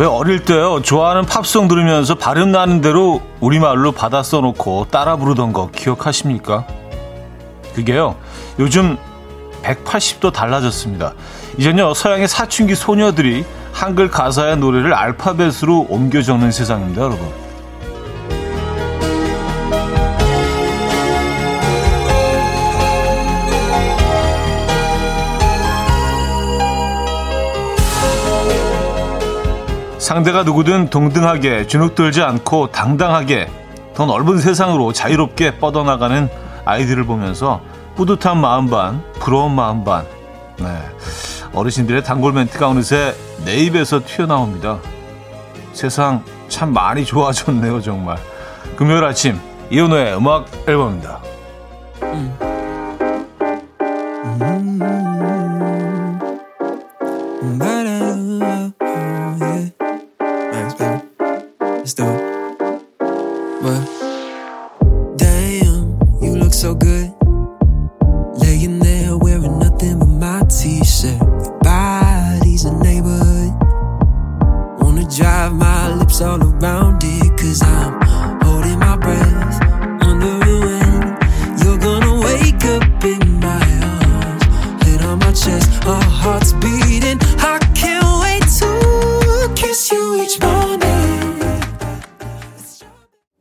왜 어릴 때요 좋아하는 팝송 들으면서 발음 나는 대로 우리말로 받아 써놓고 따라 부르던 거 기억하십니까? 그게요 요즘 180도 달라졌습니다. 이젠요 서양의 사춘기 소녀들이 한글 가사의 노래를 알파벳으로 옮겨 적는 세상입니다, 여러분. 상대가 누구든 동등하게 주눅들지 않고 당당하게 더 넓은 세상으로 자유롭게 뻗어나가는 아이들을 보면서 뿌듯한 마음 반, 부러운 마음 반. 네. 어르신들의 단골 멘트가 어느새 내 입에서 튀어나옵니다. 세상 참 많이 좋아졌네요, 정말. 금요일 아침, 이현우의 음악 앨범입니다. 음.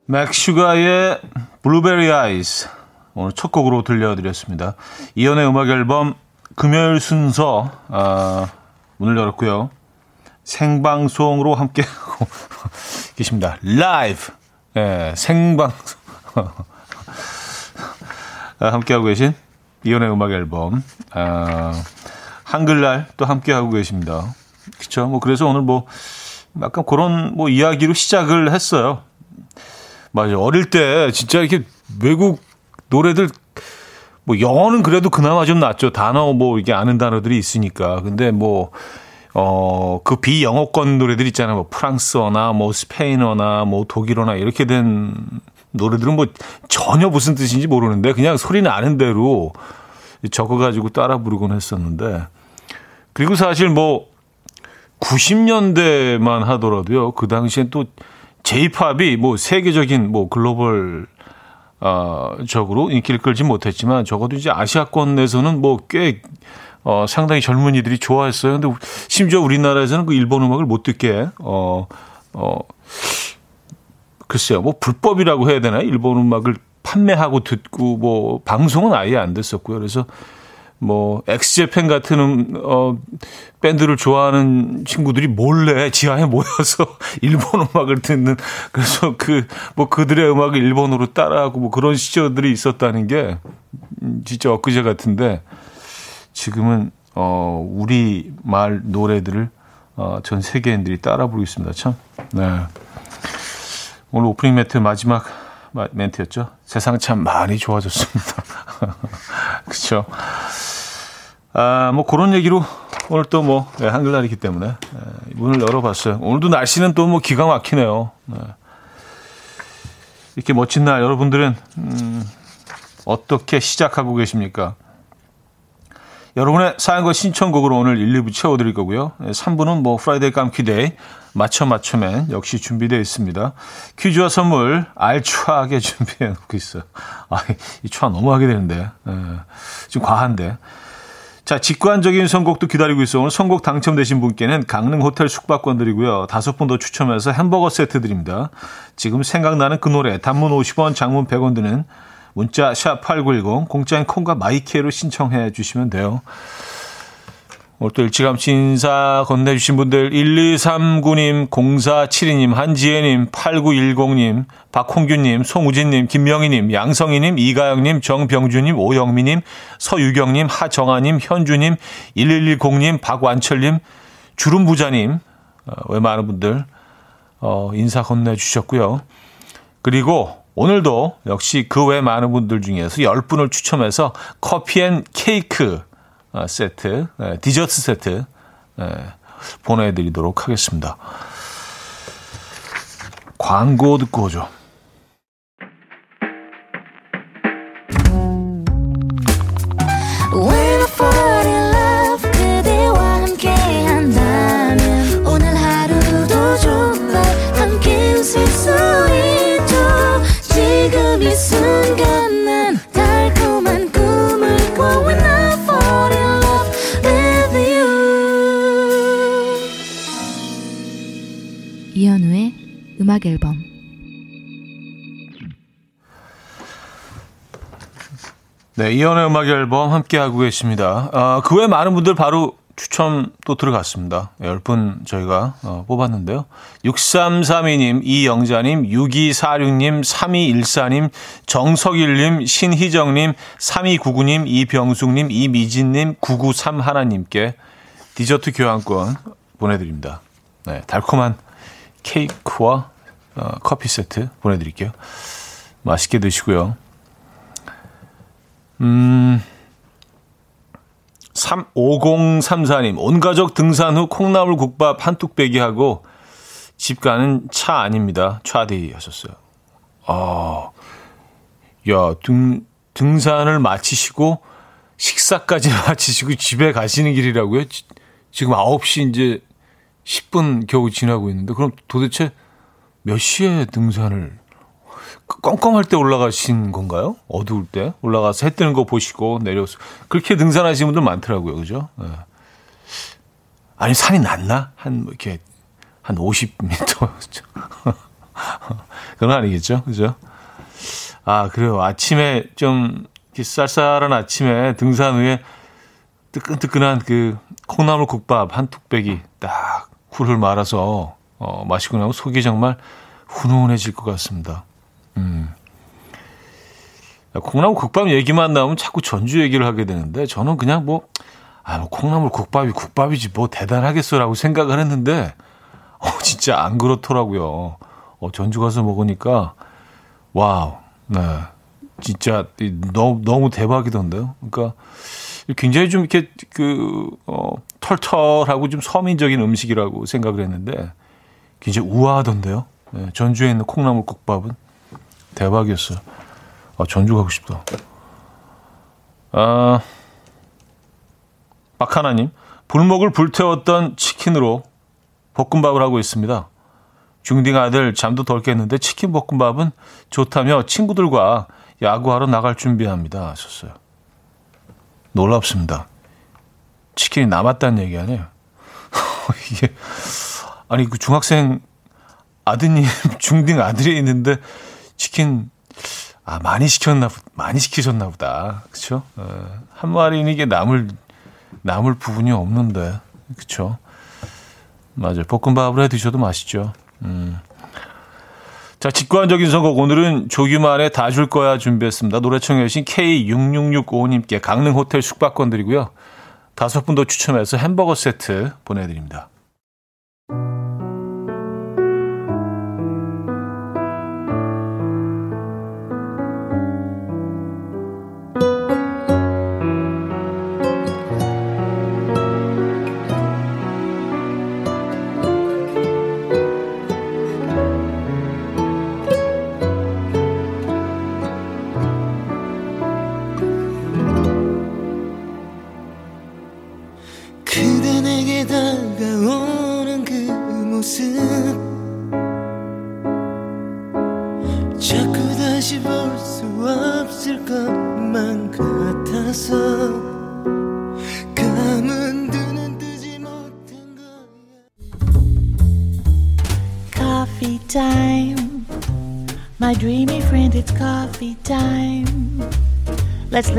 맥스, 슈가의 Blueberry Eyes 오늘 첫 곡으로 들려드렸습니다. 이현우의 음악 앨범 금요일 순서 아, 문을 열었고요. 생방송으로 함께하고 계십니다. 라이브 예, 생방송 아, 함께 하고 계신 이현우의 음악 앨범 아, 한글날 또 함께 하고 계십니다. 그렇죠. 뭐 그래서 오늘 뭐 약간 그런 뭐 이야기로 시작을 했어요. 맞아요. 어릴 때 진짜 이렇게 외국 노래들 뭐 영어는 그래도 그나마 좀 낫죠. 단어 뭐 이게 아는 단어들이 있으니까. 근데 뭐 어, 그 비영어권 노래들 있잖아요. 뭐 프랑스어나 뭐 스페인어나 뭐 독일어나 이렇게 된 노래들은 뭐 전혀 무슨 뜻인지 모르는데 그냥 소리는 아는 대로 적어가지고 따라 부르곤 했었는데 그리고 사실 뭐 90년대만 하더라도요. 그 당시엔 또 제이팝이 뭐 세계적인 뭐 글로벌 어, 적으로 인기를 끌지 못했지만 적어도 이제 아시아권에서는 뭐꽤 어, 상당히 젊은이들이 좋아했어요. 근데 심지어 우리나라에서는 그 일본 음악을 못 듣게 어, 어, 글쎄요. 뭐 불법이라고 해야 되나? 일본 음악을 판매하고 듣고 뭐 방송은 아예 안 됐었고요. 그래서 뭐 엑스제팬 같은 음, 어 밴드를 좋아하는 친구들이 몰래 지하에 모여서 일본 음악을 듣는 그래서 그 뭐 그들의 음악을 일본어로 따라하고 뭐 그런 시절들이 있었다는 게 진짜 엊그제 같은데 지금은 어 우리 말 노래들을 어전 세계인들이 따라 부르고 있습니다. 참. 네. 오늘 오프닝 멘트 마지막 멘트였죠. 세상 참 많이 좋아졌습니다. 그렇죠. 아, 뭐 그런 얘기로 오늘 또뭐 네, 한글날이기 때문에 네, 문을 열어봤어요. 오늘도 날씨는 또 뭐 기가 막히네요. 네. 이렇게 멋진 날 여러분들은 음, 어떻게 시작하고 계십니까? 여러분의 사연과 신청곡으로 오늘 1, 2부 채워드릴 거고요. 3부는 뭐 Friday 깜퀴 day 맞춰 맞춰맨 역시 준비되어 있습니다. 퀴즈와 선물 알차하게 준비해 놓고 있어요. 아, 이 추하 너무 하게 되는데. 네. 좀 과한데. 자, 직관적인 선곡도 기다리고 있어. 오늘 선곡 당첨되신 분께는 강릉 호텔 숙박권 드리고요. 다섯 분 더 추첨해서 햄버거 세트 드립니다. 지금 생각나는 그 노래 단문 50원, 장문 100원 드는 문자 샵8910 공짜인 콩과 마이케로 신청해 주시면 돼요. 오늘 또 일찌감치 인사 건네주신 분들 1239님, 0472님, 한지혜님, 8910님, 박홍규님, 송우진님, 김명희님, 양성희님, 이가영님, 정병주님, 오영미님, 서유경님, 하정아님, 현주님, 1110님, 박완철님, 주름부자님, 어, 왜 많은 분들 어, 인사 건네주셨고요. 그리고 오늘도 역시 그 외 많은 분들 중에서 10분을 추첨해서 커피 앤 케이크 어, 세트, 네, 디저트 세트 네, 보내드리도록 하겠습니다. 광고 듣고 오죠. 음악 앨범 네, 이현우의 음악 앨범 함께하고 계십니다. 아, 그 외 많은 분들 바로 추첨 또 들어갔습니다. 10분 저희가 어, 뽑았는데요. 6332님, 이영자님, 6246님, 3214님, 정석일님, 신희정님, 3299님, 이병숙님, 이미진님, 993하나님께 디저트 교환권 보내드립니다. 네, 달콤한 케이크와 어, 커피 세트 보내드릴게요. 맛있게 드시고요. 음, 3, 5034님, 온 가족 등산 후 콩나물 국밥 한 뚝배기 하고 집 가는 차 아닙니다. 차디 하셨어요. 아, 야, 등, 등산을 마치시고 식사까지 마치시고 집에 가시는 길이라고요? 지, 지금 9시 이제 10분 겨우 지나고 있는데 그럼 도대체 몇 시에 등산을 껌껌할 때 올라가신 건가요? 어두울 때 올라가서 해 뜨는 거 보시고 내려서 그렇게 등산하시는 분들 많더라고요, 그죠? 네. 아니 산이 낮나? 한뭐 이렇게 한 50m 그건 아니겠죠, 그죠? 아 그래요. 아침에 좀 쌀쌀한 아침에 등산 후에 뜨끈뜨끈한 그 콩나물 국밥 한 뚝배기 딱 굴을 말아서 어, 마시고 나면 속이 정말 훈훈해질 것 같습니다. 음. 콩나물 국밥 얘기만 나오면 자꾸 전주 얘기를 하게 되는데 저는 그냥 뭐, 아, 뭐 콩나물 국밥이 국밥이지 뭐 대단하겠어라고 생각을 했는데, 어, 진짜 안 그렇더라고요. 어, 전주 가서 먹으니까, 와우, 네. 진짜 너무, 너무 대박이던데요. 그러니까 굉장히 좀 이렇게 그, 어, 털털하고 좀 서민적인 음식이라고 생각을 했는데, 굉장히 우아하던데요. 네, 전주에 있는 콩나물 국밥은. 대박이었어요. 아, 전주 가고 싶다. 아, 박하나님, 불목을 불태웠던 치킨으로 볶음밥을 하고 있습니다. 중딩 아들 잠도 덜 깼는데 치킨 볶음밥은 좋다며 친구들과 야구하러 나갈 준비합니다. 하셨어요. 놀랍습니다. 치킨이 남았다는 얘기 아니에요? 이게, 아니, 그 중학생 아드님, 중딩 아들이 있는데 치킨 아 많이 시켰나 많이 시키셨나 보다. 그렇죠? 어, 한 마리는 이게 남을 남을 부분이 없는데. 그렇죠? 맞아요. 볶음밥으로 해 드셔도 맛있죠. 음. 자, 직관적인 선곡. 오늘은 조규만의 다 줄 거야 준비했습니다. 노래 청해 주신 K6665님께 강릉 호텔 숙박권 드리고요. 다섯 분 더 추첨해서 햄버거 세트 보내드립니다.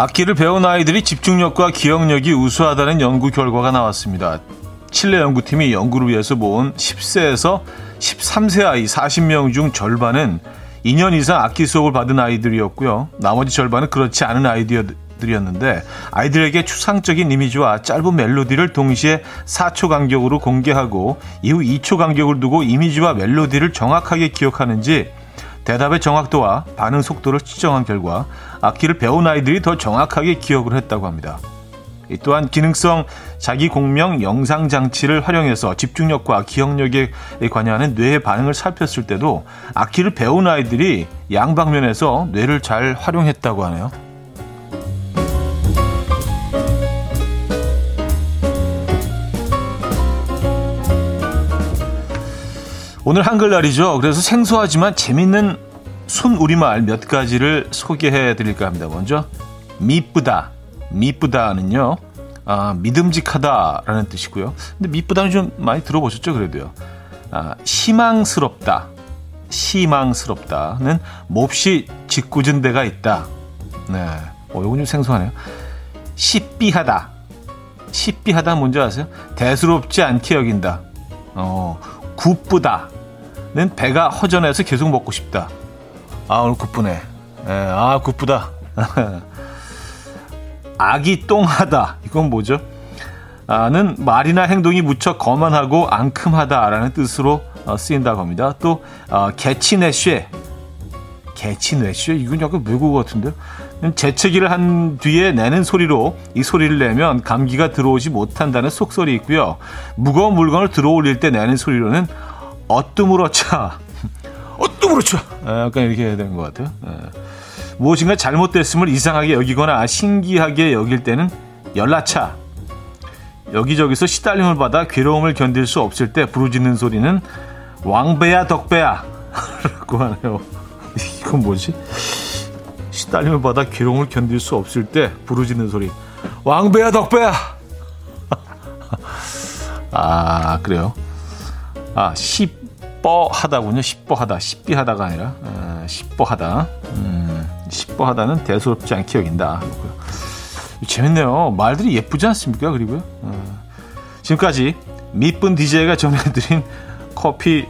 악기를 배운 아이들이 집중력과 기억력이 우수하다는 연구 결과가 나왔습니다. 칠레 연구팀이 연구를 위해서 모은 10세에서 13세 아이 40명 중 절반은 2년 이상 악기 수업을 받은 아이들이었고요. 나머지 절반은 그렇지 않은 아이들이었는데 아이들에게 추상적인 이미지와 짧은 멜로디를 동시에 4초 간격으로 공개하고 이후 2초 간격을 두고 이미지와 멜로디를 정확하게 기억하는지 대답의 정확도와 반응 속도를 측정한 결과 악기를 배운 아이들이 더 정확하게 기억을 했다고 합니다. 또한 기능성 자기 공명 영상 장치를 활용해서 집중력과 기억력에 관여하는 뇌의 반응을 살폈을 때도 악기를 배운 아이들이 양방면에서 뇌를 잘 활용했다고 하네요. 오늘 한글날이죠. 그래서 생소하지만 재밌는 순 우리말 몇 가지를 소개해 드릴까 합니다. 먼저 미쁘다. 미쁘다는요. 아, 믿음직하다라는 뜻이고요. 근데 미쁘다는 좀 많이 들어보셨죠? 그래도요. 아, 희망스럽다. 희망스럽다는 몹시 짓궂은 데가 있다. 네. 어, 요건 좀 생소하네요. 시비하다. 시비하다 뭔지 아세요? 대수롭지 않게 여긴다. 어, 굽쁘다는 배가 허전해서 계속 먹고 싶다. 아, 오늘 굽쁘네. 예, 아, 굽쁘다. 아기 똥하다. 이건 뭐죠? 아는 말이나 행동이 무척 거만하고 앙큼하다라는 뜻으로 어, 쓰인다고 합니다. 또 어, 개치내쉐, 개치내쉐 이건 약간 외국어 같은데요. 재채기를 한 뒤에 내는 소리로 이 소리를 내면 감기가 들어오지 못한다는 속설이 있고요. 무거운 물건을 들어올릴 때 내는 소리로는 어뜸으로 차, 어뜸으로 차. 약간 이렇게 해야 되는 것 같아요. 예. 무엇인가 잘못됐음을 이상하게 여기거나 신기하게 여길 때는 연라차. 여기저기서 시달림을 받아 괴로움을 견딜 수 없을 때 부르짖는 소리는 왕배야 덕배야 라고 하네요. 이건 뭐지? 시달림을 받아 괴로움을 견딜 수 없을 때 부르짖는 소리 왕배야 덕배야 아 그래요 아 시뻐하다군요 시뻐하다 시비하다가 아니라 아, 시뻐하다 음. 시뻐하다는 대수롭지 않게 여긴다. 재밌네요. 말들이 예쁘지 않습니까? 그리고요. 어. 지금까지 미쁜 DJ가 전해드린 커피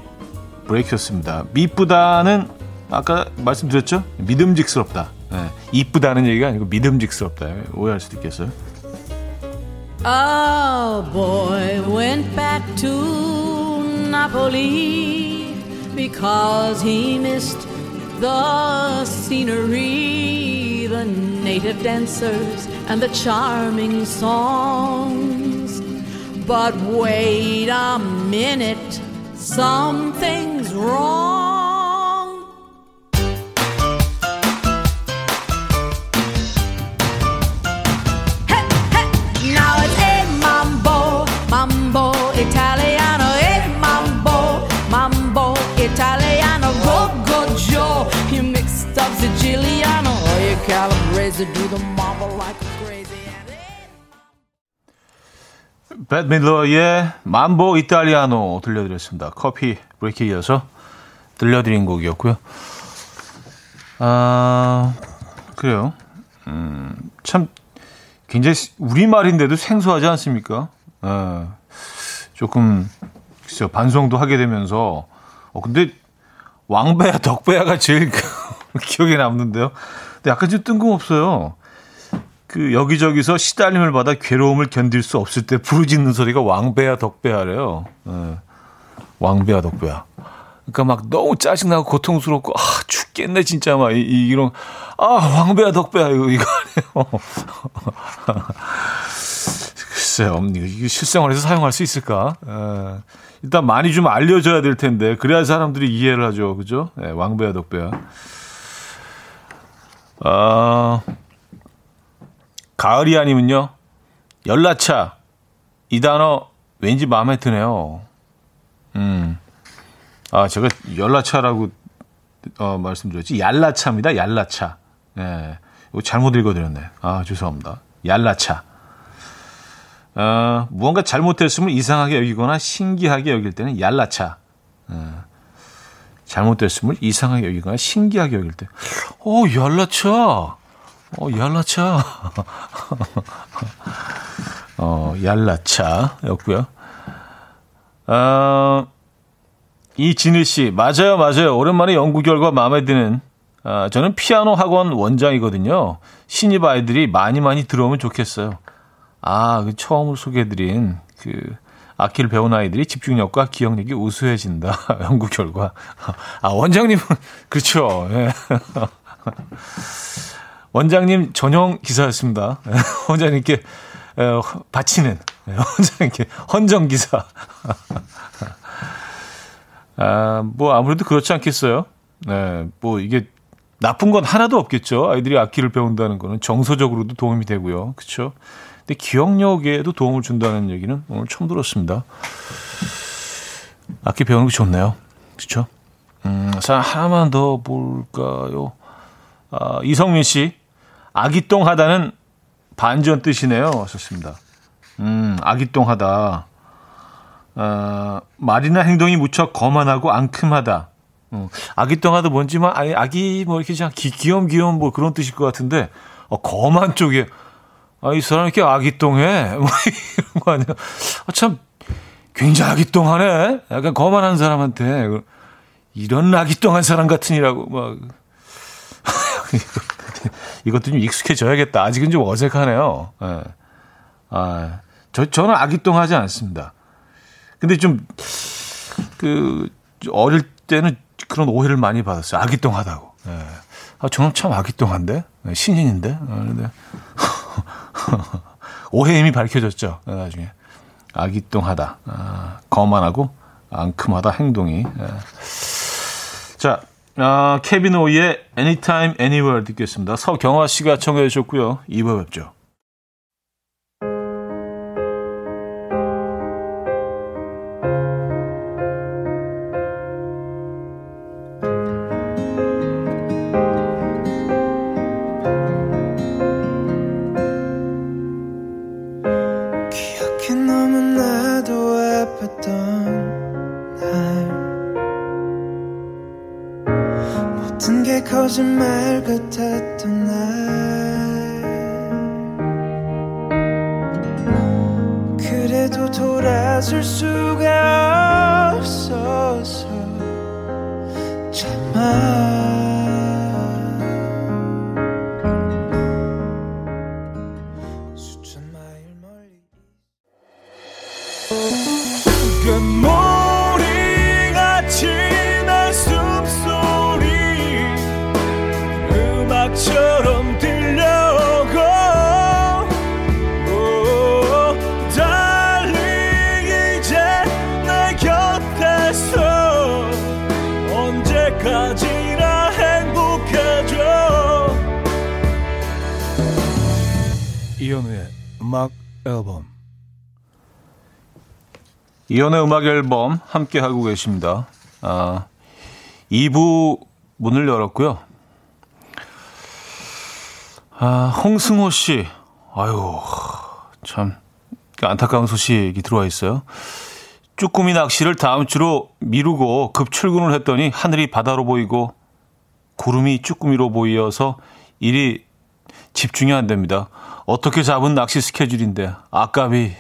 브레이크였습니다. 미쁘다는 아까 말씀드렸죠? 믿음직스럽다. 네. 이쁘다는 얘기가 아니고 믿음직스럽다. 오해할 수도 있겠어요. A boy went back to Napoli because he missed the scenery, the native dancers, and the charming songs. But wait a minute, something's wrong. 벳 밀러의 mambo 이탈리아노 들려드렸습니다. 커피 브레이크에 이어서 들려드린 곡이었고요. 아, 그래요. 음, 참, 굉장히 우리 말인데도 생소하지 않습니까? 예, 조금, 글쎄요, 반성도 하게 되면서, 어, 근데, 왕배야, 덕배야가 제일 기억에 남는데요. 근데 약간 좀 뜬금없어요. 그, 여기저기서 시달림을 받아 괴로움을 견딜 수 없을 때 부르짖는 소리가 왕배야, 덕배야래요. 예, 왕배야, 덕배야. 그러니까 막 너무 짜증나고 고통스럽고 아 죽겠네 진짜 막 이, 이, 이런 아 왕배야 덕배야 이거 이거 아니에요. 글쎄요, 이게 실생활에서 사용할 수 있을까? 에, 일단 많이 좀 알려줘야 될 텐데 그래야 사람들이 이해를 하죠, 그죠? 네, 왕배야 덕배야. 아 가을이 아니면요 연라차 이 단어 왠지 마음에 드네요. 음. 아, 제가 연라차라고 어, 말씀드렸지. 얄라차입니다. 얄라차. 예. 이거 잘못 읽어드렸네. 아, 죄송합니다. 얄라차. 어, 무언가 잘못됐음을 이상하게 여기거나 신기하게 여길 때는 얄라차. 예. 잘못됐음을 이상하게 여기거나 신기하게 여길 때. 어, 얄라차. 어, 얄라차. 어, 얄라차 였고요. 어, 이진일 씨, 맞아요, 맞아요. 오랜만에 연구 결과 마음에 드는, 아, 저는 피아노 학원 원장이거든요. 신입 아이들이 많이 많이 들어오면 좋겠어요. 아, 그 처음으로 소개해드린 그 악기를 배운 아이들이 집중력과 기억력이 우수해진다. 연구 결과. 아, 원장님은, 그렇죠. 예. 원장님 전용 기사였습니다. 원장님께 에, 바치는 혼자 이렇게 헌정 기사. 아, 뭐 아무래도 그렇지 않겠어요. 네, 뭐 이게 나쁜 건 하나도 없겠죠. 아이들이 악기를 배운다는 거는 정서적으로도 도움이 되고요. 그렇죠? 근데 기억력에도 도움을 준다는 얘기는 오늘 처음 들었습니다. 악기 배우는 게 좋네요. 그렇죠? 음, 자, 하나만 더 볼까요? 아, 이성민 씨, 아기똥 하다는 반전 뜻이네요. 하셨습니다. 음, 아기똥하다. 어, 말이나 행동이 무척 거만하고 앙큼하다. 어, 아기똥하다 뭔지 뭐 아기, 뭐 이렇게 그냥 기, 귀염귀염 뭐 그런 뜻일 것 같은데 어, 거만 쪽에 아, 이 사람 이렇게 아기똥해 뭐 이런 거 아니야? 아, 참 굉장히 아기똥하네. 약간 거만한 사람한테 이런 아기똥한 사람 같으니라고 막 이것도 좀 익숙해져야겠다. 아직은 좀 어색하네요. 예. 아, 저 저는 아기똥하지 않습니다. 근데 좀 그 어릴 때는 그런 오해를 많이 받았어요. 아기똥하다고. 예. 아, 저는 참 아기똥한데 예, 신인인데. 아, 근데 오해 이미 밝혀졌죠. 예, 나중에 아기똥하다, 아, 거만하고 앙큼하다 행동이. 예. 자, 아, 케빈 오이의 Anytime Anywhere 듣겠습니다. 서경화 씨가 청해 주셨고요. 2부 뵙죠. 음악 앨범 이연의 음악 앨범 함께 하고 계십니다. 아, 2부 문을 열었고요. 아, 홍승호 씨. 아유, 참 안타까운 소식이 들어와 있어요. 쭈꾸미 낚시를 다음 주로 미루고 급 출근을 했더니 하늘이 바다로 보이고 구름이 쭈꾸미로 보이어서 일이 집중이 안 됩니다. 어떻게 잡은 낚시 스케줄인데 아깝이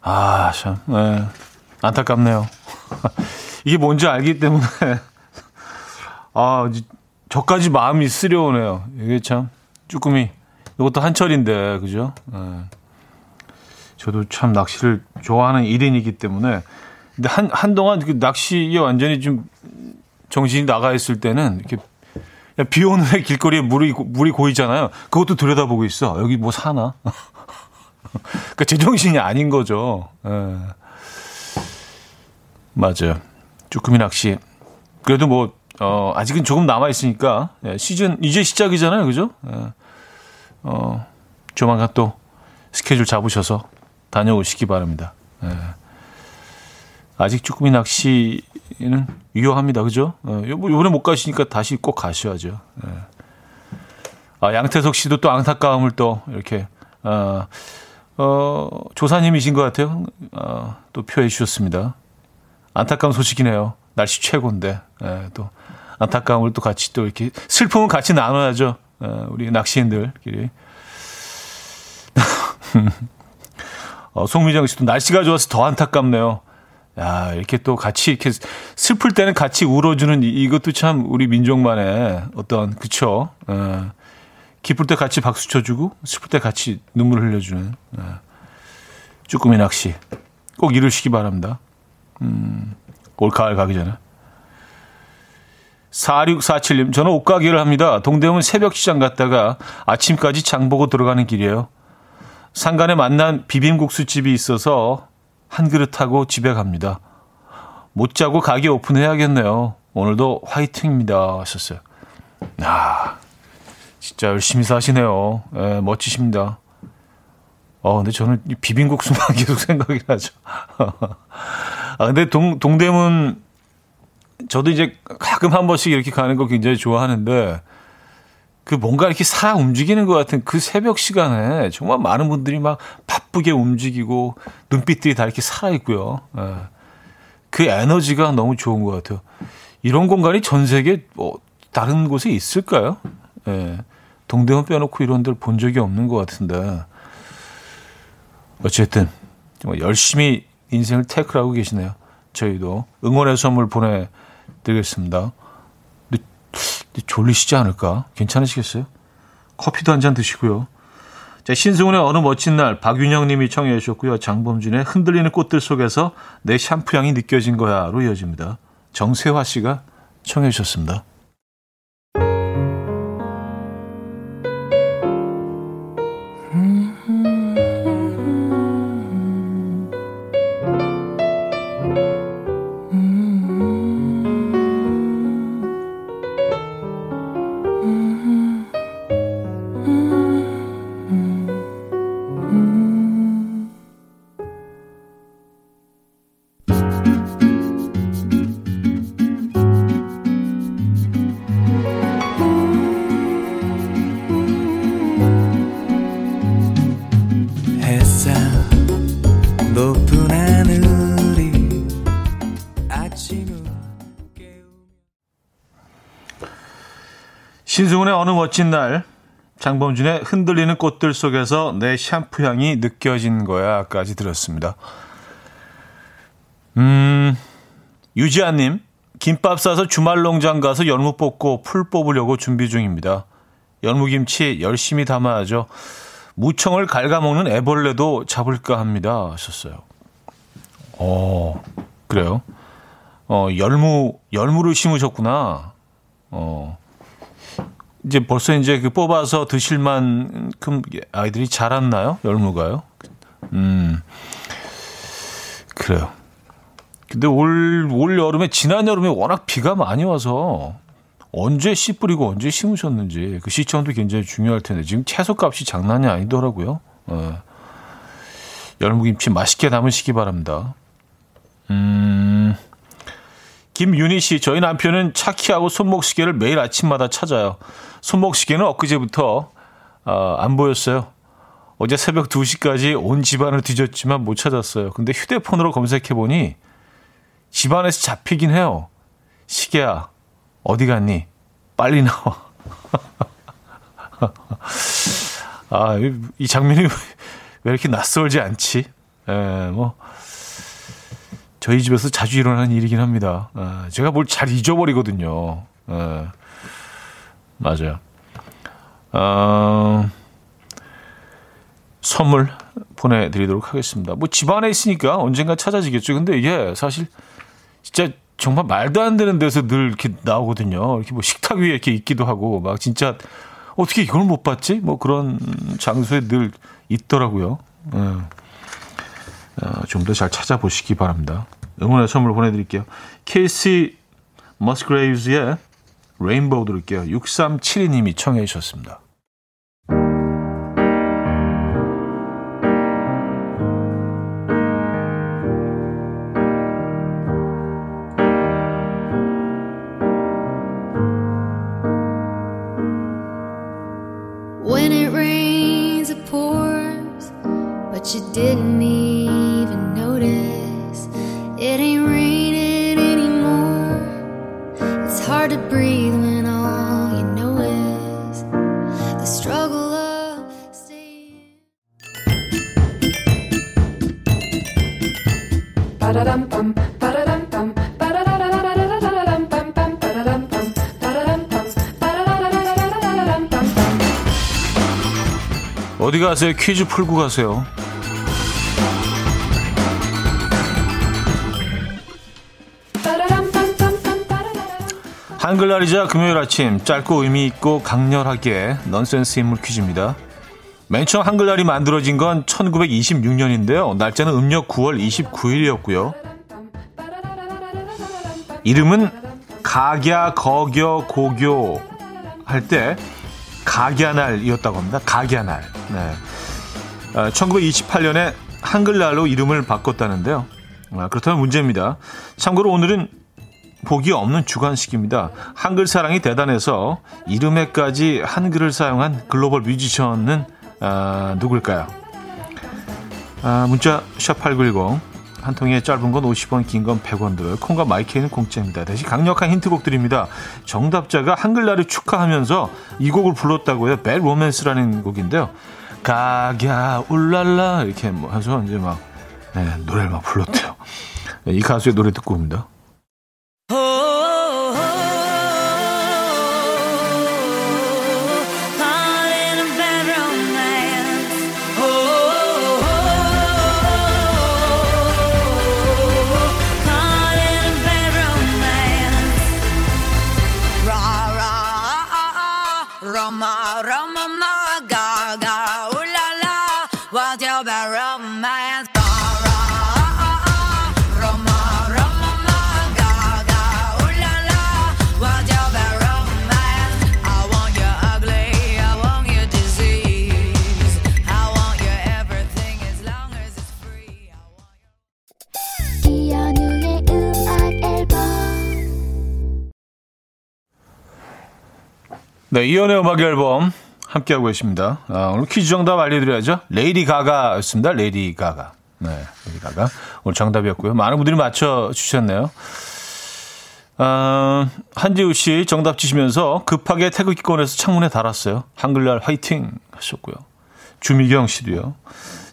아참 네. 안타깝네요. 이게 뭔지 알기 때문에 아 저까지 마음이 쓰려오네요. 이게 참 쭈꾸미 이것도 한철인데 그죠? 네. 저도 참 낚시를 좋아하는 일인이기 때문에 근데 한 한동안 그 낚시에 완전히 좀 정신이 나가 있을 때는 이렇게 비 오는 날 길거리에 물이, 물이 고이잖아요. 그것도 들여다보고 있어. 여기 뭐 사나? 그러니까 제정신이 아닌 거죠. 예. 맞아요. 쭈꾸미 낚시. 그래도 뭐, 어, 아직은 조금 남아있으니까, 예, 시즌, 이제 시작이잖아요. 그죠? 예. 어, 조만간 또 스케줄 잡으셔서 다녀오시기 바랍니다. 예. 아직 쭈꾸미 낚시 는 위험합니다. 그죠? 어, 요번에 못 가시니까 다시 꼭 가셔야죠. 예. 아, 양태석 씨도 또 안타까움을 또 이렇게, 어, 어, 조사님이신 것 같아요. 어, 또 표해 주셨습니다. 안타까운 소식이네요. 날씨 최고인데, 예, 또 안타까움을 또 같이 또 이렇게 슬픔은 같이 나눠야죠. 어, 우리 낚시인들끼리. 어, 송미정 씨도 날씨가 좋아서 더 안타깝네요. 야, 이렇게 또 같이 이렇게 슬플 때는 같이 울어주는 이것도 참 우리 민족만의 어떤 그쵸? 어, 기쁠 때 같이 박수 쳐주고 슬플 때 같이 눈물 흘려주는 어, 쭈꾸미 낚시 꼭 이루시기 바랍니다. 음, 올 가을 가기 전에. 4647님, 저는 옷가게를 합니다. 동대문 새벽 시장 갔다가 아침까지 장 보고 들어가는 길이에요. 상간에 만난 비빔국수 집이 있어서 한 그릇 하고 집에 갑니다. 못 자고 가게 오픈해야겠네요. 오늘도 화이팅입니다. 하셨어요. 아, 진짜 열심히 사시네요. 예, 멋지십니다. 어, 근데 저는 이 비빔국수만 계속 생각이 나죠. 아, 근데 동, 동대문, 저도 이제 가끔 한 번씩 이렇게 가는 거 굉장히 좋아하는데, 그 뭔가 이렇게 살아 움직이는 것 같은 그 새벽 시간에 정말 많은 분들이 막 바쁘게 움직이고, 눈빛들이 다 이렇게 살아있고요. 예. 그 에너지가 너무 좋은 것 같아요. 이런 공간이 전 세계 뭐 다른 곳에 있을까요? 예. 동대문 빼놓고 이런 데를 본 적이 없는 것 같은데. 어쨌든 정말 열심히 인생을 태클하고 계시네요. 저희도 응원의 선물 보내드리겠습니다. 졸리시지 않을까? 괜찮으시겠어요? 커피도 한 잔 드시고요. 자, 신승훈의 어느 멋진 날 박윤영 님이 청해 주셨고요. 장범준의 흔들리는 꽃들 속에서 내 샴푸 향이 느껴진 거야로 이어집니다. 정세화 씨가 청해 주셨습니다. 멋진 날, 장범준의 흔들리는 꽃들 속에서 내 샴푸 향이 느껴진 거야까지 들었습니다. 음, 유지아님, 김밥 싸서 주말 농장 가서 열무 뽑고 풀 뽑으려고 준비 중입니다. 열무김치 열심히 담아야죠. 무청을 갉아먹는 애벌레도 잡을까 합니다. 하셨어요. 어, 그래요? 어, 열무, 열무를 심으셨구나. 어, 이제 벌써 이제 그 뽑아서 드실 만큼 아이들이 자랐나요? 열무가요? 음, 그래요. 근데 올, 올 여름에, 지난 여름에 워낙 비가 많이 와서 언제 씨 뿌리고 언제 심으셨는지 그 시점도 굉장히 중요할 텐데 지금 채소 값이 장난이 아니더라고요. 어. 열무김치 맛있게 담으시기 바랍니다. 음, 김윤희 씨, 저희 남편은 차키하고 손목시계를 매일 아침마다 찾아요. 손목시계는 엊그제부터 어, 안 보였어요. 어제 새벽 2시까지 온 집안을 뒤졌지만 못 찾았어요. 근데 휴대폰으로 검색해보니 집안에서 잡히긴 해요. 시계야, 어디 갔니? 빨리 나와. 아, 이, 이 장면이 왜 이렇게 낯설지 않지? 에, 뭐, 저희 집에서 자주 일어나는 일이긴 합니다. 에, 제가 뭘 잘 잊어버리거든요. 에, 맞아요. 어, 선물 보내드리도록 하겠습니다. 뭐 집안에 있으니까 언젠가 찾아지겠죠. 근데 이게 사실 진짜 정말 말도 안 되는 데서 늘 이렇게 나오거든요. 이렇게 뭐 식탁 위에 이렇게 있기도 하고 막 진짜 어떻게 이걸 못 봤지? 뭐 그런 장소에 늘 있더라고요. 예. 어, 좀더 잘 찾아보시기 바랍니다. 응원의 선물 보내드릴게요. 케이시 머스그레이브즈의 레인보우 들을게요. 6372님이 청해 주셨습니다. 가세요? 퀴즈 풀고 가세요. 한글날이자 금요일 아침 짧고 의미 있고 강렬하게 넌센스 인물 퀴즈입니다. 맨 처음 한글날이 만들어진 건 1926년인데요. 날짜는 음력 9월 29일이었고요. 이름은 각야, 거겨, 고교 할 때 각야날이었다고 합니다. 각야날. 네. 1928년에 한글날로 이름을 바꿨다는데요. 아, 그렇다면 문제입니다. 참고로 오늘은 복이 없는 주관식입니다. 한글 사랑이 대단해서 이름에까지 한글을 사용한 글로벌 뮤지션은 아, 누굴까요? 아, 문자 샵8910 한 통에 짧은 건 50원, 긴 건 100원 들어요. 콩과 마이크는 공짜입니다. 대신 강력한 힌트곡 드립니다. 정답자가 한글날을 축하하면서 이 곡을 불렀다고요. 벨 로맨스라는 곡인데요. 가갸 울랄라 이렇게 뭐 해서 이제 막 네, 노래를 막 불렀대요. 네, 이 가수의 노래 듣고 옵니다. 네, 이현우의 음악 앨범 함께하고 계십니다. 아, 오늘 퀴즈 정답 알려드려야죠. 레이디 가가였습니다. 레이디 가가. 네, 레이디 가가. 오늘 정답이었고요. 많은 분들이 맞춰주셨네요. 아, 한지우 씨 정답 주시면서 급하게 태극기 꺼내서 창문에 달았어요. 한글날 화이팅 하셨고요. 주미경 씨도요.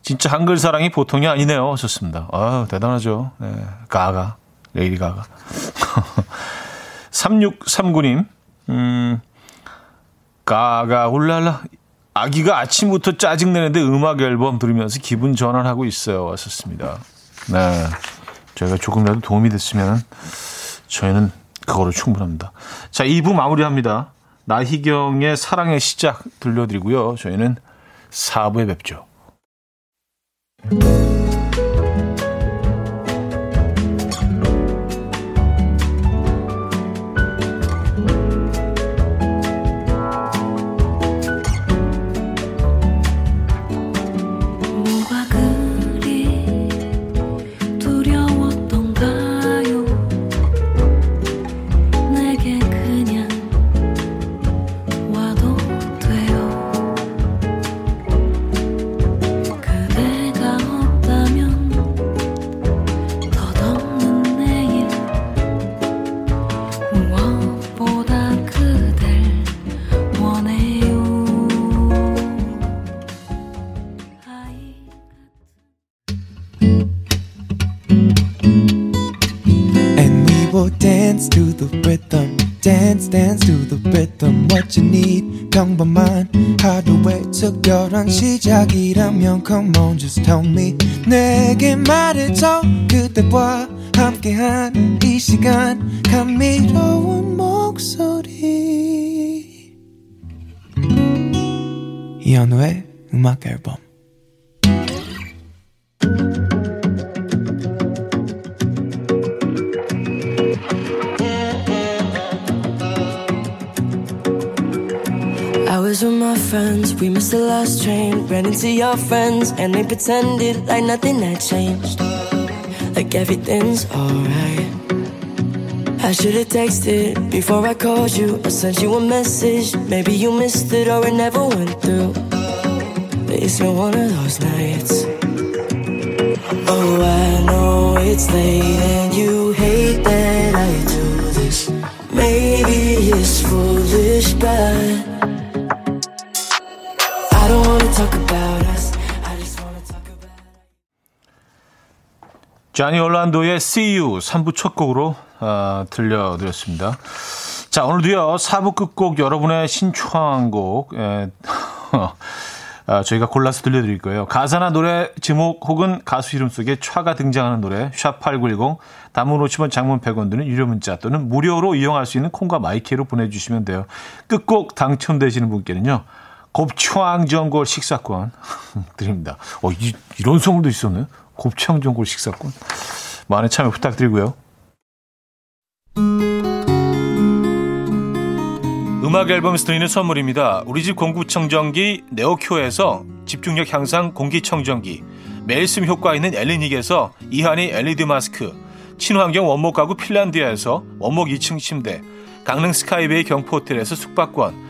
진짜 한글 사랑이 보통이 아니네요. 하셨습니다. 아 대단하죠. 네, 가가. 레이디 가가. 3639님, 음, 가가 울랄라. 아기가 아침부터 짜증내는데 음악 앨범 들으면서 기분 전환하고 있어요. 왔었습니다. 네. 저희가 조금이라도 도움이 됐으면 저희는 그거로 충분합니다. 자 2부 마무리합니다. 나희경의 사랑의 시작 들려드리고요. 저희는 4부에 뵙죠. 뭐 말해줘. 그대와 함께한 was with my friends, we missed the last train. Ran into your friends, and they pretended like nothing had changed. Like everything's alright. I should've texted before I called you. I sent you a message. Maybe you missed it or it never went through. But it's been one of those nights. Oh, I know it's late and you hate that I do this. Maybe it's foolish, but 자니 올란도의 See You 3부 첫 곡으로 아, 들려드렸습니다. 자, 오늘도요, 4부 끝곡 여러분의 신청곡, 에, 아, 저희가 골라서 들려드릴 거예요. 가사나 노래 제목 혹은 가수 이름 속에 차가 등장하는 노래, 샵8910, 단문 50원, 장문 100원 드는 유료 문자 또는 무료로 이용할 수 있는 콩과 마이케이로 보내주시면 돼요. 끝곡 당첨되시는 분께는요, 곱창 전골 식사권 드립니다. 어, 이, 이런 선물도 있었네. 곱창 전골 식사권. 많은 참여 부탁드리고요. 음악 앨범에서 드리는 선물입니다. 우리 집 공구청정기 네오큐에서 집중력 향상 공기청정기 매일 쓴 효과 있는 엘리닉에서 이하니 LED 마스크 친환경 원목 가구 핀란디아에서 원목 2층 침대 강릉 스카이베이 경포호텔에서 숙박권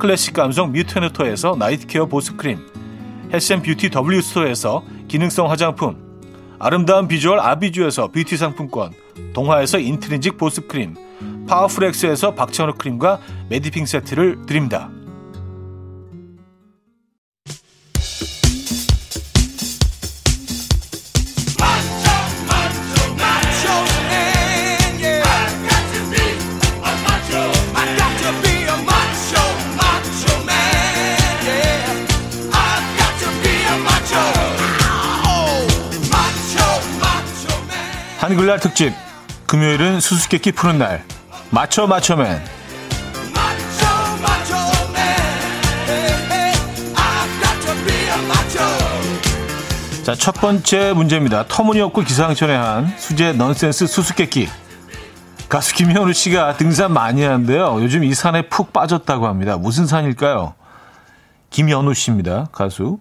클래식 감성 뮤테너토에서 night care 보습크림 health and beauty W스토어에서 기능성 화장품 아름다운 비주얼 아비주에서 뷰티 상품권 동화에서 인트리직 보습크림 파워풀엑스에서 박찬호 크림과 메디핑 세트를 드립니다. 한글날 특집 금요일은 수수께끼 푸는 날 맞춰 맞춰맨 자, 첫 번째 문제입니다. 터무니없고 기상천외한 수제 넌센스 수수께끼. 가수 김현우 씨가 등산 많이 하는데요. 요즘 이 산에 푹 빠졌다고 합니다. 무슨 산일까요? 김현우 씨입니다. 가수.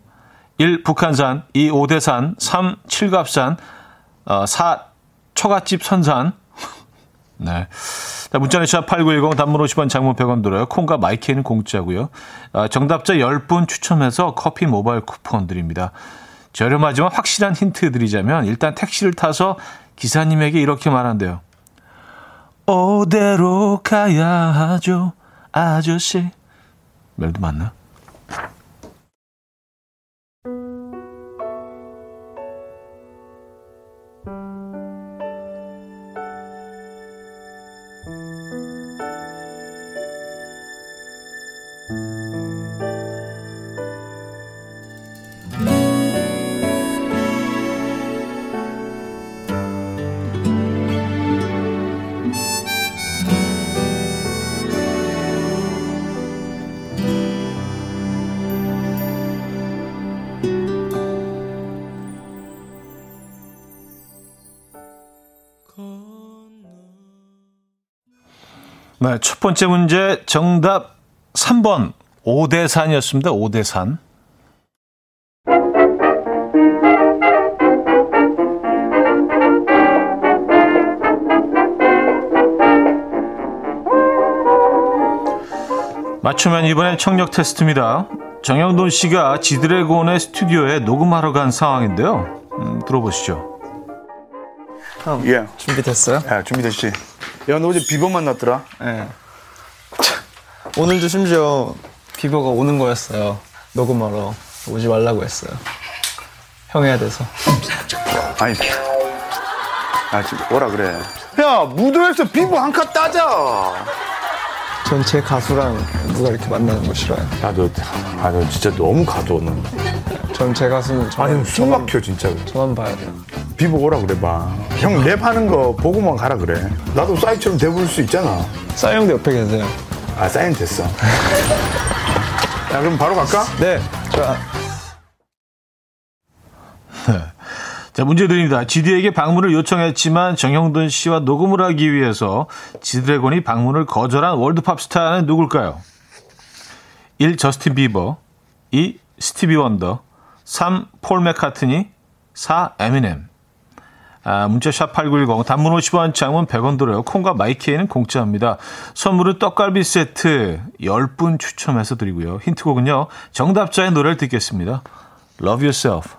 1. 북한산 2. 오대산 3. 칠갑산 어, 4. 처갓집 선산 네. 자, 문자는 샵8910 단문 50원 장문 100원 들어요. 콩과 마이크는 공짜고요. 아, 정답자 10분 추첨해서 커피 모바일 쿠폰 드립니다. 저렴하지만 확실한 힌트 드리자면 일단 택시를 타서 기사님에게 이렇게 말한대요. 어대로 가야 하죠, 아저씨. 멜도 맞나? 네, 첫 번째 문제 정답 3번 오대산이었습니다. 오대산. 맞추면 이번엔 청력 테스트입니다. 정영돈 씨가 지드래곤의 스튜디오에 녹음하러 간 상황인데요. 음, 들어보시죠. 형 예. 준비됐어요? 야, 준비됐지? 야, 너 어제 비버 만났더라? 네. 오늘도 심지어 비버가 오는 거였어요. 녹음하러 오지 말라고 했어요. 형 해야 돼서. 아니, 아, 지금 뭐라 그래. 야, 무도에서 비버 한 칸 따자. 전제 가수랑 누가 이렇게 만나는 거 싫어요. 야, 너, 아, 너 진짜 너무 가둬, 너. 전제 가수는 저만, 아니, 숨 막혀, 진짜. 저만 봐야 돼요. 비보 오라 그래 봐. 형 랩하는 거 보고만 가라 그래. 나도 싸이처럼 돼볼 수 있잖아. 싸이 형도 옆에 계세요. 아 싸이는 됐어. 야 그럼 바로 갈까? 네. 자, 자, 문제 드립니다. GD에게 방문을 요청했지만 정형돈 씨와 녹음을 하기 위해서 지드래곤이 방문을 거절한 월드팝 스타는 누굴까요? 1. 저스틴 비버 2. 스티비 원더 3. 폴 맥카트니 4. 에미넴 아, 문자 샵8910 단문 50원 장문 100원 들어요. 콩과 마이케이는 공짜입니다. 선물은 떡갈비 세트 10분 추첨해서 드리고요. 힌트곡은요. 정답자의 노래를 듣겠습니다. Love Yourself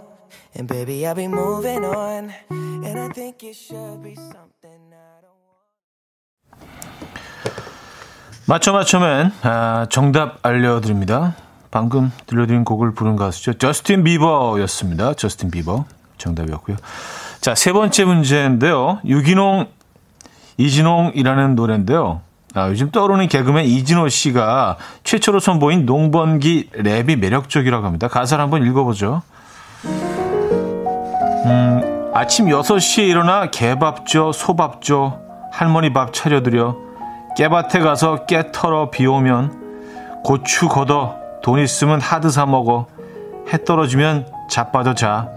And baby, I'll be moving on. And I think it should be something I don't 맞춰 맞춰맨 아, 정답 알려드립니다. 방금 들려드린 곡을 부른 가수죠. 저스틴 비버였습니다. 저스틴 비버 정답이었고요. 자, 세 번째 문제인데요. 유기농 이진홍이라는 노래인데요. 아, 요즘 떠오르는 개그맨 이진호 씨가 최초로 선보인 농번기 랩이 매력적이라고 합니다. 가사를 한번 읽어보죠. 음, 아침 6시에 일어나 개밥 줘, 소밥 줘, 할머니 밥 차려드려, 깨밭에 가서 깨 털어 비 오면, 고추 걷어, 돈 있으면 하드 사 먹어, 해 떨어지면 자빠져 자.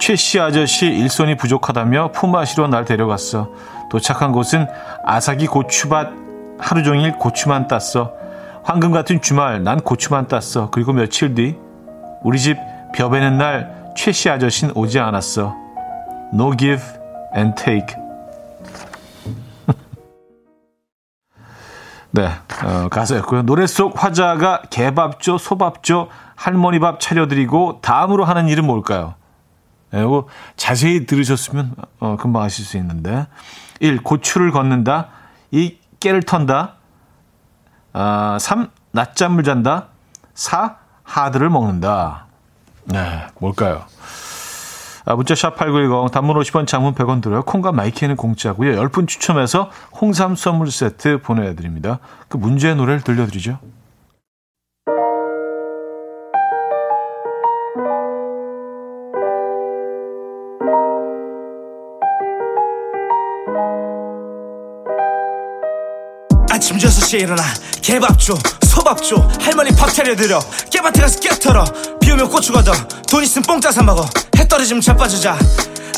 최씨 아저씨 일손이 부족하다며 품마시러 날 데려갔어. 도착한 곳은 아삭이 고추밭 하루 종일 고추만 땄어. 황금 같은 주말 난 고추만 땄어. 그리고 며칠 뒤 우리 집 벼베는 날 최씨 아저씨는 오지 않았어. No give and take. 네, 어, 가사였고요. 노래 속 화자가 개밥줘, 소밥줘, 할머니 밥 차려드리고 다음으로 하는 일은 뭘까요? 네, 이거 자세히 들으셨으면 어, 금방 아실 수 있는데 1. 고추를 걷는다 2. 깨를 턴다 아, 3. 낮잠을 잔다 4. 하드를 먹는다 네, 뭘까요? 아, 문자 샵8910 단문 50원 장문 100원 들어요. 콩과 마이키는 공짜고요. 10분 추첨해서 홍삼 선물 세트 보내드립니다. 그 문제의 노래를 들려드리죠. 아침 6시에 일어나 개밥 줘 소밥 줘 할머니 밥 차려드려. 깨밭에 가서 깨 털어. 비 오면 고추 걷어 돈 있으면 뽕짜 사 먹어. 해 떨어지면 자빠지자.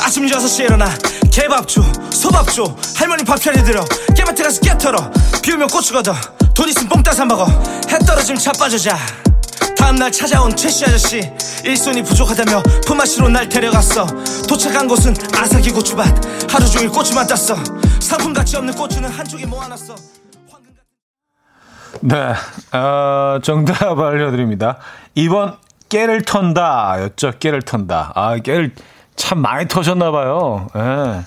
아침 6시에 일어나. 개밥 줘 소밥 줘 할머니 밥 차려드려. 깨밭에 가서 깨 털어. 비 오면 고추 걷어 돈 있으면 뽕짜 사 먹어. 해 떨어지면 자빠지자. 다음날 찾아온 최씨 아저씨. 일손이 부족하다며 품앗이로 날 데려갔어. 도착한 곳은 아삭이 고추밭. 하루 종일 고추만 땄어. 상품 가치 없는 고추는 한쪽에 모아놨어 네, 어, 정답 알려드립니다. 2번 깨를 턴다 였죠. 깨를 턴다. 아, 깨를 참 많이 터셨나 봐요. 예.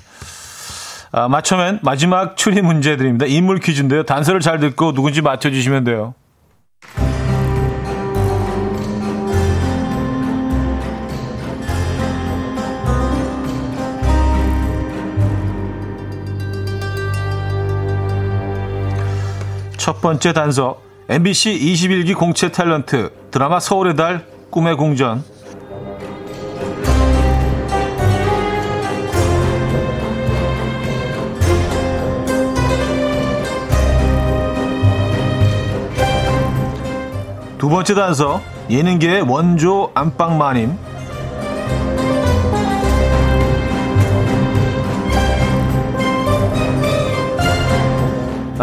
아, 맞춰면 마지막 추리 문제 드립니다. 인물 퀴즈인데요. 단서를 잘 듣고 누군지 맞춰주시면 돼요. 첫 번째 단서 MBC 21기 공채 탤런트 드라마 서울의 달 꿈의 궁전. 두 번째 단서 예능계의 원조 안방마님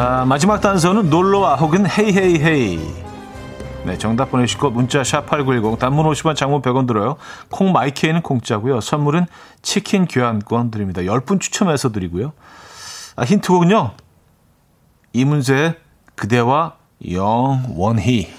아, 마지막 단서는 놀러와 혹은 헤이헤이 헤이. 네, 정답 보내주시고 문자 샵 8910 단문 50원 장문 100원 들어요. 콩 마이케이는 공짜고요. 선물은 치킨 교환권 드립니다. 10분 추첨해서 드리고요. 아, 힌트곡은요. 이문세의 그대와 영원히.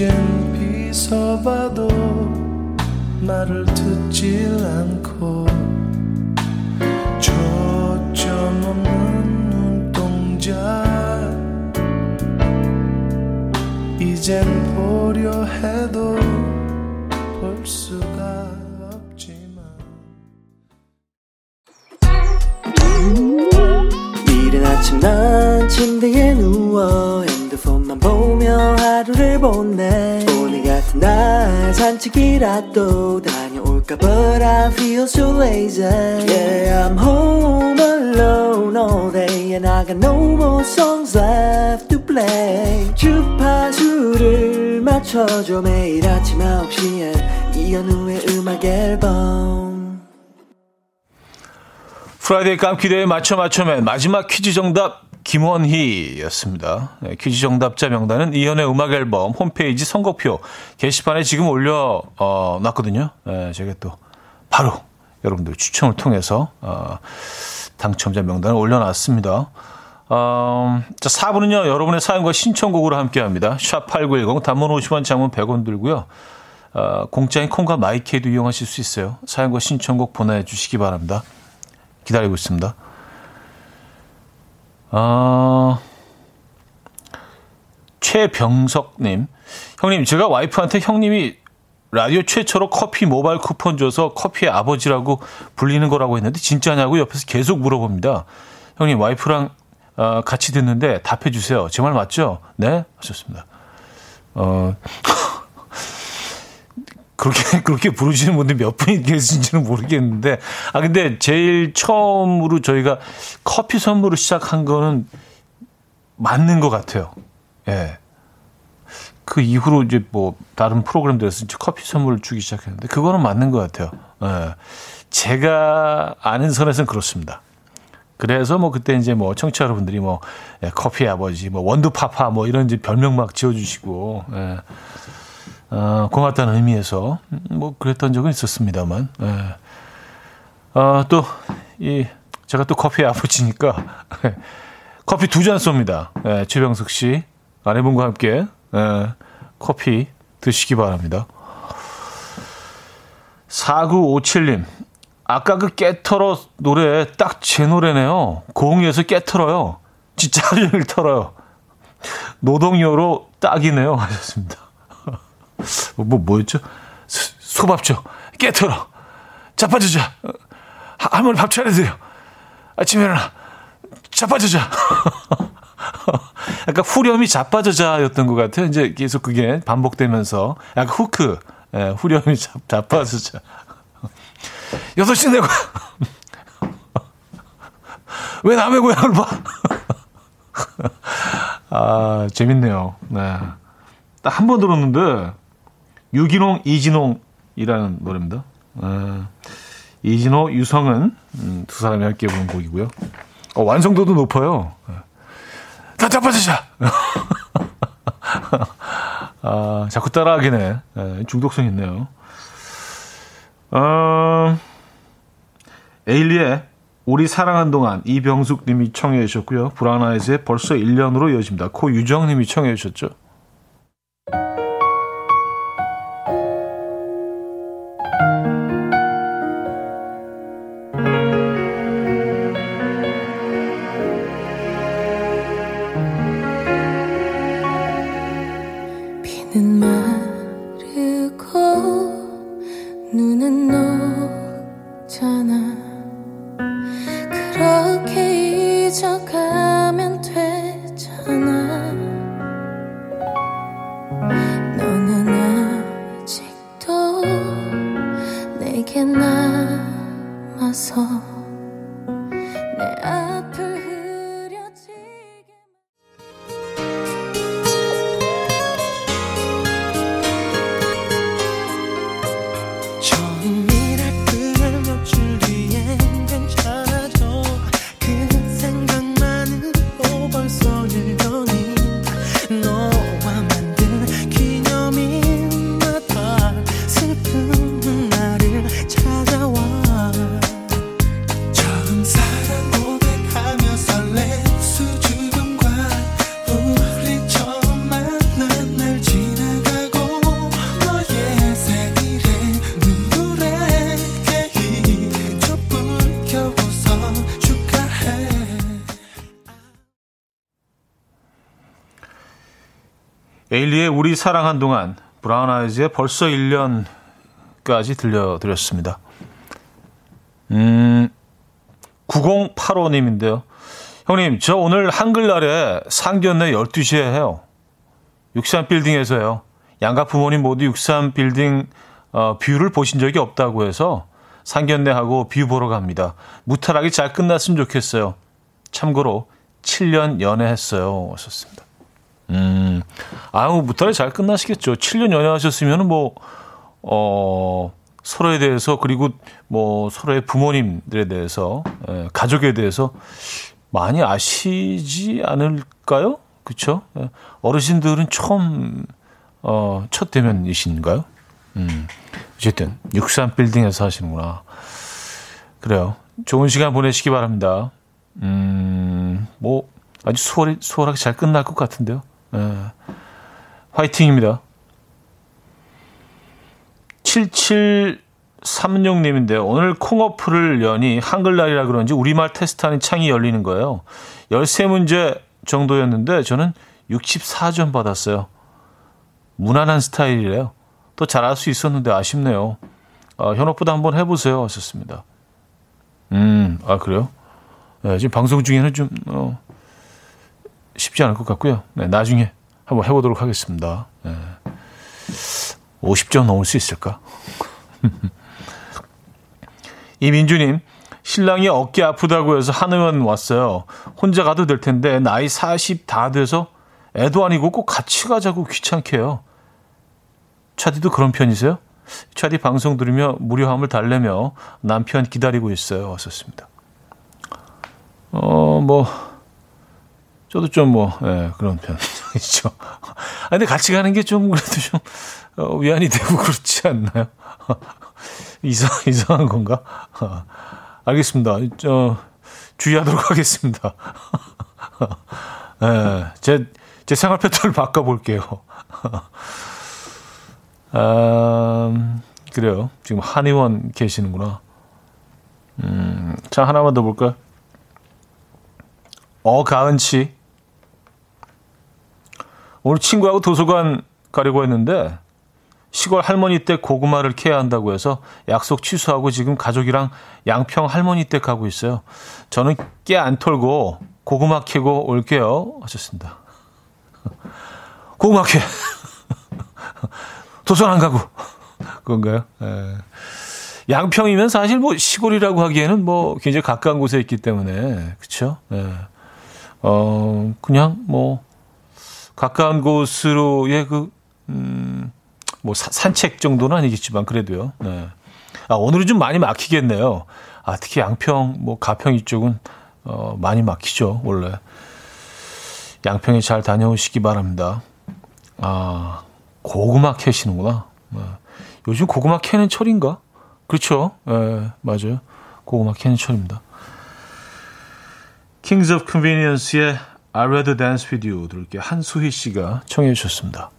이젠 비서봐도 말을 듣질 않고 초점 없는 눈동자 이젠 보려 해도 볼 수가 없지만 이른 아침 난 침대에 누워 핸드폰만 보며 하루를 보내. 오늘 같은 날 산책이라도 다녀올까 But I feel so lazy. Yeah I'm home alone all day And I got no more songs left to play. 주파수를 맞춰줘 매일 아침 9시에 이현우의 음악 앨범. Friday 깜키대에 맞춰 맞춰맨 마지막 퀴즈 정답 김원희였습니다. 네, 퀴즈 정답자 명단은 이현우의 음악 앨범 홈페이지 선곡표 게시판에 지금 올려 어, 놨거든요. 네, 제가 또 바로 여러분들 추첨을 통해서 어, 당첨자 명단을 올려놨습니다. 어, 자, 4부는요, 여러분의 사연과 신청곡으로 함께 합니다. 샵8910, 단문 50원, 장문 100원 들고요. 어, 공짜인 콩과 마이케이도 이용하실 수 있어요. 사연과 신청곡 보내주시기 바랍니다. 기다리고 있습니다. 아, 최병석님. 형님, 제가 와이프한테 형님이 라디오 최초로 커피 모바일 쿠폰 줘서 커피의 아버지라고 불리는 거라고 했는데 진짜냐고 옆에서 계속 물어봅니다. 형님, 와이프랑 어, 같이 듣는데 답해 주세요. 제 말 맞죠? 네? 하셨습니다. 어, 그렇게, 그렇게 부르시는 분들 몇 분이 계신지는 모르겠는데, 아, 근데 제일 처음으로 저희가 커피 선물을 시작한 거는 맞는 것 같아요. 예. 그 이후로 이제 뭐 다른 프로그램들에서 이제 커피 선물을 주기 시작했는데, 그거는 맞는 것 같아요. 예. 제가 아는 선에서는 그렇습니다. 그래서 뭐 그때 이제 뭐 청취자 여러분들이 뭐 예, 커피 아버지, 뭐 원두 파파 뭐 이런 이제 별명 막 지어주시고, 예. 어, 고맙다는 의미에서 음, 뭐 그랬던 적은 있었습니다만 예. 어, 또이 제가 또 커피 아버지니까 커피 두 잔 쏩니다. 예, 최병석 씨 아내분과 함께 예, 커피 드시기 바랍니다. 4957님 아까 그 깨털어 노래 딱 제 노래네요. 공에서 깨털어요. 진짜 하루 종일 털어요. 노동요로 딱이네요 하셨습니다. 뭐, 뭐였죠? 소- 소밥죠. 깨털어. 자빠지자. 어, 하- 할머니 밥 차려드려. 아침에 일어나. 자빠지자. 약간 후렴이 자빠져자였던 것 같아요. 이제 계속 그게 반복되면서 약간 후크. 예, 후렴이 자, 자빠져자. 여섯 시 내고. 왜 남의 고향을 봐? 아, 재밌네요. 네. 딱 한 번 들었는데, 유기농, 이진홍이라는 노래입니다. 아, 이진호, 유성은 음, 두 사람이 함께 부른 곡이고요. 어, 완성도도 높아요. 다 잡아주자! 아, 자꾸 따라하긴 해. 예, 중독성 있네요. 어, 에일리의 우리 사랑한 동안 이병숙 님이 청해 주셨고요. 브라나이즈의 벌써 1년으로 이어집니다. 코유정 님이 청해 주셨죠. 에일리의 우리 사랑한 동안, 브라운 아이즈의 벌써 1년까지 들려드렸습니다. 음, 9085님인데요. 형님, 저 오늘 한글날에 상견례 12시에 해요. 63 빌딩에서요. 양가 부모님 모두 63 빌딩 어, view를 보신 적이 없다고 해서 상견례하고 view 보러 갑니다. 무탈하게 잘 끝났으면 좋겠어요. 참고로 7년 연애했어요. 하셨습니다. 음, 아우, 무탈하게 잘 끝나시겠죠. 7년 연애하셨으면 뭐, 어, 서로에 대해서 그리고 뭐 서로의 부모님들에 대해서 예, 가족에 대해서 많이 아시지 않을까요? 그렇죠? 예, 어르신들은 처음 어, 첫 대면이신가요? 음. 어쨌든 63 빌딩에서 하시는구나. 그래요. 좋은 시간 보내시기 바랍니다. 음, 뭐 아주 수월 수월하게 잘 끝날 것 같은데요. 예. 화이팅입니다. 7736님인데요. 오늘 콩어플을 여니 한글날이라 그런지 우리말 테스트하는 창이 열리는 거예요. 13문제 정도였는데 저는 64점 받았어요. 무난한 스타일이래요. 또 잘할 수 있었는데 아쉽네요. 어, 현옥보다 한번 해보세요. 하셨습니다. 음, 아, 그래요? 네, 지금 방송 중에는 좀, 어, 쉽지 않을 것 같고요. 네, 나중에 한번 해보도록 하겠습니다. 네. 50점 넘을 수 있을까? 이민주님, 신랑이 어깨 아프다고 해서 한의원 왔어요. 혼자 가도 될 텐데, 나이 40 다 돼서 애도 아니고 꼭 같이 가자고 귀찮게 해요. 차디도 그런 편이세요? 차디 방송 들으며 무료함을 달래며 남편 기다리고 있어요. 왔었습니다. 어, 뭐, 저도 좀 뭐, 예, 그런 편이죠. 아, 근데 같이 가는 게 좀 그래도 좀, 어, 위안이 되고 그렇지 않나요? 이상, 이상한 건가? 어, 알겠습니다. 저, 주의하도록 하겠습니다. 예, 제, 제 생활 패턴을 바꿔볼게요. 아, 그래요. 지금 한의원 계시는구나. 음, 자, 하나만 더 볼까요? 어가은 씨. 오늘 친구하고 도서관 가려고 했는데 시골 할머니 댁 고구마를 캐야 한다고 해서 약속 취소하고 지금 가족이랑 양평 할머니 댁 가고 있어요. 저는 깨 안 털고 고구마 캐고 올게요. 하셨습니다. 고구마 캐. 도서관 안 가고. 그건가요? 예. 양평이면 사실 뭐 시골이라고 하기에는 뭐 굉장히 가까운 곳에 있기 때문에 그렇죠. 예. 어 그냥 뭐 가까운 곳으로의 그 음, 뭐 사- 산책 정도는 아니겠지만 그래도요. 네. 아 오늘은 좀 많이 막히겠네요. 아 특히 양평 뭐 가평 이쪽은 어 많이 막히죠 원래. 양평에 잘 다녀오시기 바랍니다. 아 고구마 캐시는구나. 네. 요즘 고구마 캐는 철인가? 그렇죠. 예, 맞아요. 고구마 캐는 철입니다. Kings of Convenience의 I'd rather dance with you 들을게요. 한수희 씨가 청해 주셨습니다.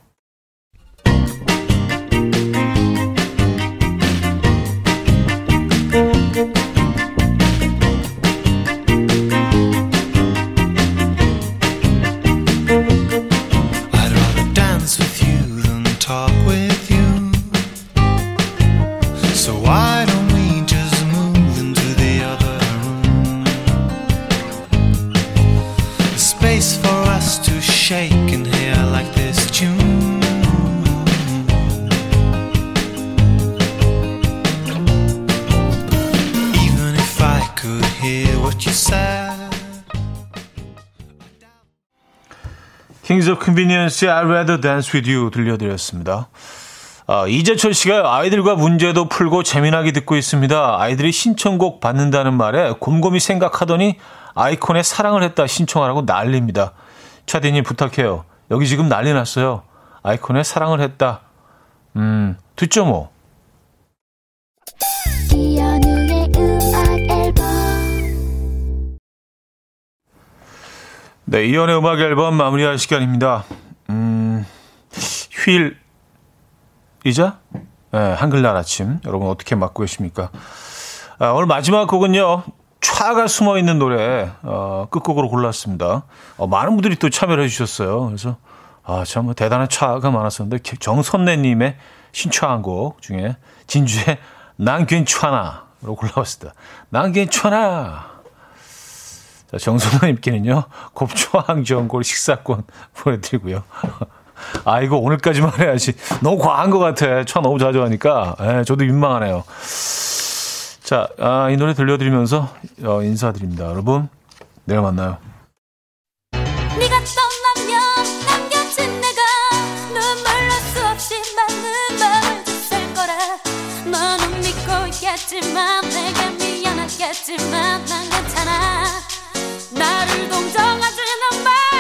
Kings of Convenience의 I'd rather dance with you 들려드렸습니다. 아, 이재철 씨가 아이들과 문제도 풀고 재미나게 듣고 있습니다. 아이들이 신청곡 받는다는 말에 곰곰이 생각하더니 아이콘에 사랑을 했다 신청하라고 난립니다. 차디님 부탁해요. 여기 지금 난리 났어요. 아이콘에 사랑을 했다. 음, 듣죠 뭐. 네, 이연의 음악 앨범 마무리할 시간입니다. 음, 휴일이자 네, 한글날 아침 여러분 어떻게 맞고 계십니까? 아, 오늘 마지막 곡은요. 차가 숨어 있는 노래 어, 끝곡으로 골랐습니다. 어, 많은 분들이 또 참여를 해주셨어요. 그래서 아, 참뭐 대단한 차가 많았었는데 정선래님의 신청한 곡 중에 진주의 난 괜찮아로 골라왔습니다. 난 괜찮아. 자, 정선래님께는요 곱창 전골 식사권 보내드리고요. 아 이거 오늘까지만 해야지 너무 과한 것 같아. 차 너무 자주 하니까 예, 저도 민망하네요. 자, 아, 이 노래 들려드리면서 어, 인사드립니다. 여러분 내일 만나요. 네가 떠나면 남겨진 내가 눈물로 수없이 많은 마음을 줬을 거라 너는 믿고 있겠지만 내게 미안하겠지만 난 괜찮아 나를 동정하지는 마